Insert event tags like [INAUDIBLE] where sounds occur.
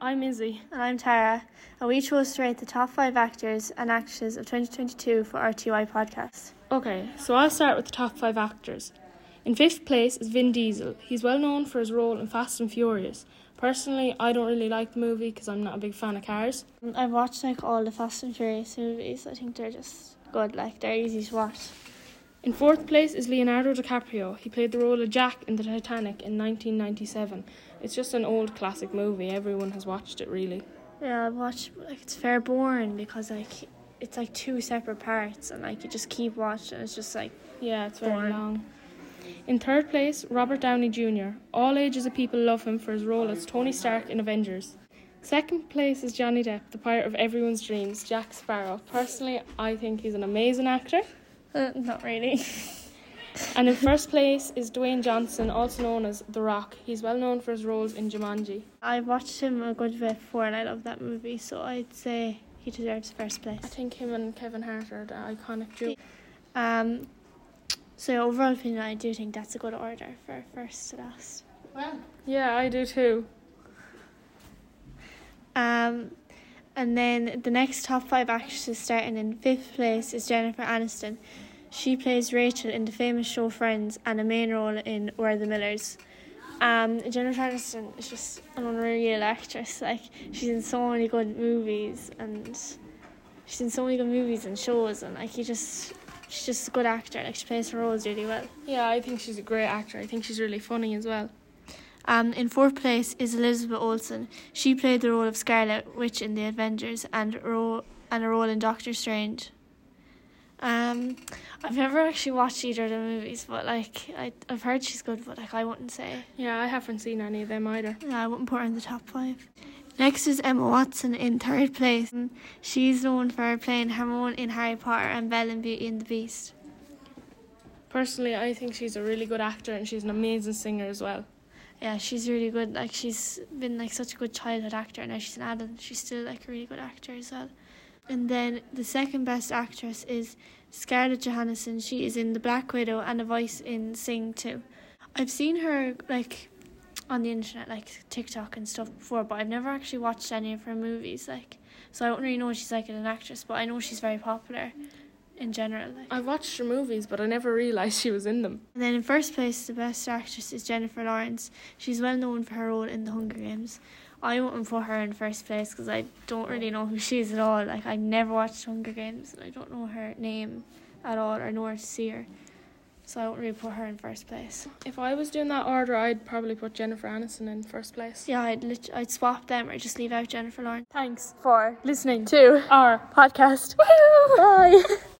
I'm Izzy. And I'm Tara, and we chose to rate the top five actors and actresses of 2022 for our TY podcast. Okay, so I'll start with the top five actors. In fifth place is Vin Diesel. He's well known for his role in Fast and Furious. Personally, I don't really like the movie because I'm not a big fan of cars. I've watched like all the Fast and Furious movies. I think they're just good, like they're easy to watch. In fourth place is Leonardo DiCaprio. He played the role of Jack in the Titanic in 1997. It's just an old classic movie. Everyone has watched it, really. Yeah, I've watched like it's fair boring because like it's like two separate parts and like you just keep watching. It's just like Yeah, it's very Boring. long. In third place, Robert Downey Jr. All ages of people love him for his role as Tony Stark in Avengers. Second place is Johnny Depp, the pirate of everyone's dreams, Jack Sparrow. Personally, I think he's an amazing actor. uh, not really. [LAUGHS] And in first place is Dwayne Johnson, also known as The Rock. He's well known for his roles in Jumanji. I watched him a good bit before and I love that movie, so I'd say he deserves first place. I think him and Kevin Hart are the iconic duo. Um, so overall opinion, I do think that's a good order for first to last. Well, yeah, I do too. Um, and then the next top five actresses starting in fifth place is Jennifer Aniston. She plays Rachel in the famous show Friends and a main role in We're the Millers. Um, Jennifer Aniston is just an unreal actress. Like she's in so many good movies and she's in so many good movies and shows and like you just she's just a good actor. Like she plays her roles really well. Yeah, I think she's a great actor. I think she's really funny as well. Um, in fourth place is Elizabeth Olsen. She played the role of Scarlet Witch in The Avengers and role, and a role in Doctor Strange. Um, I've never actually watched either of the movies, but like I, I've heard she's good, but like I wouldn't say. Yeah, I haven't seen any of them either. No, I wouldn't put her in the top five. Next is Emma Watson in third place. She's known for playing Hermione in Harry Potter and Belle in Beauty and the Beast. Personally, I think she's a really good actor and she's an amazing singer as well. Yeah, she's really good. Like she's been like such a good childhood actor. and Now she's an adult. She's still like a really good actor as well. And then the second best actress is Scarlett Johansson. She is in The Black Widow and a voice in Sing 2. I've seen her like on the internet, like TikTok and stuff before, but I've never actually watched any of her movies. Like, so I don't really know what she's like an actress, but I know she's very popular in general. Like. I've watched her movies, but I never realised she was in them. And then in first place, the best actress is Jennifer Lawrence. She's well known for her role in The Hunger Games. I wouldn't put her in first place because I don't really know who she is at all. Like I never watched Hunger Games and I don't know her name at all or know where to see her. So I wouldn't really put her in first place. If I was doing that order, I'd probably put Jennifer Aniston in first place. Yeah, I'd lit- I'd swap them or just leave out Jennifer Lawrence. Thanks For listening to our podcast. Bye. [LAUGHS]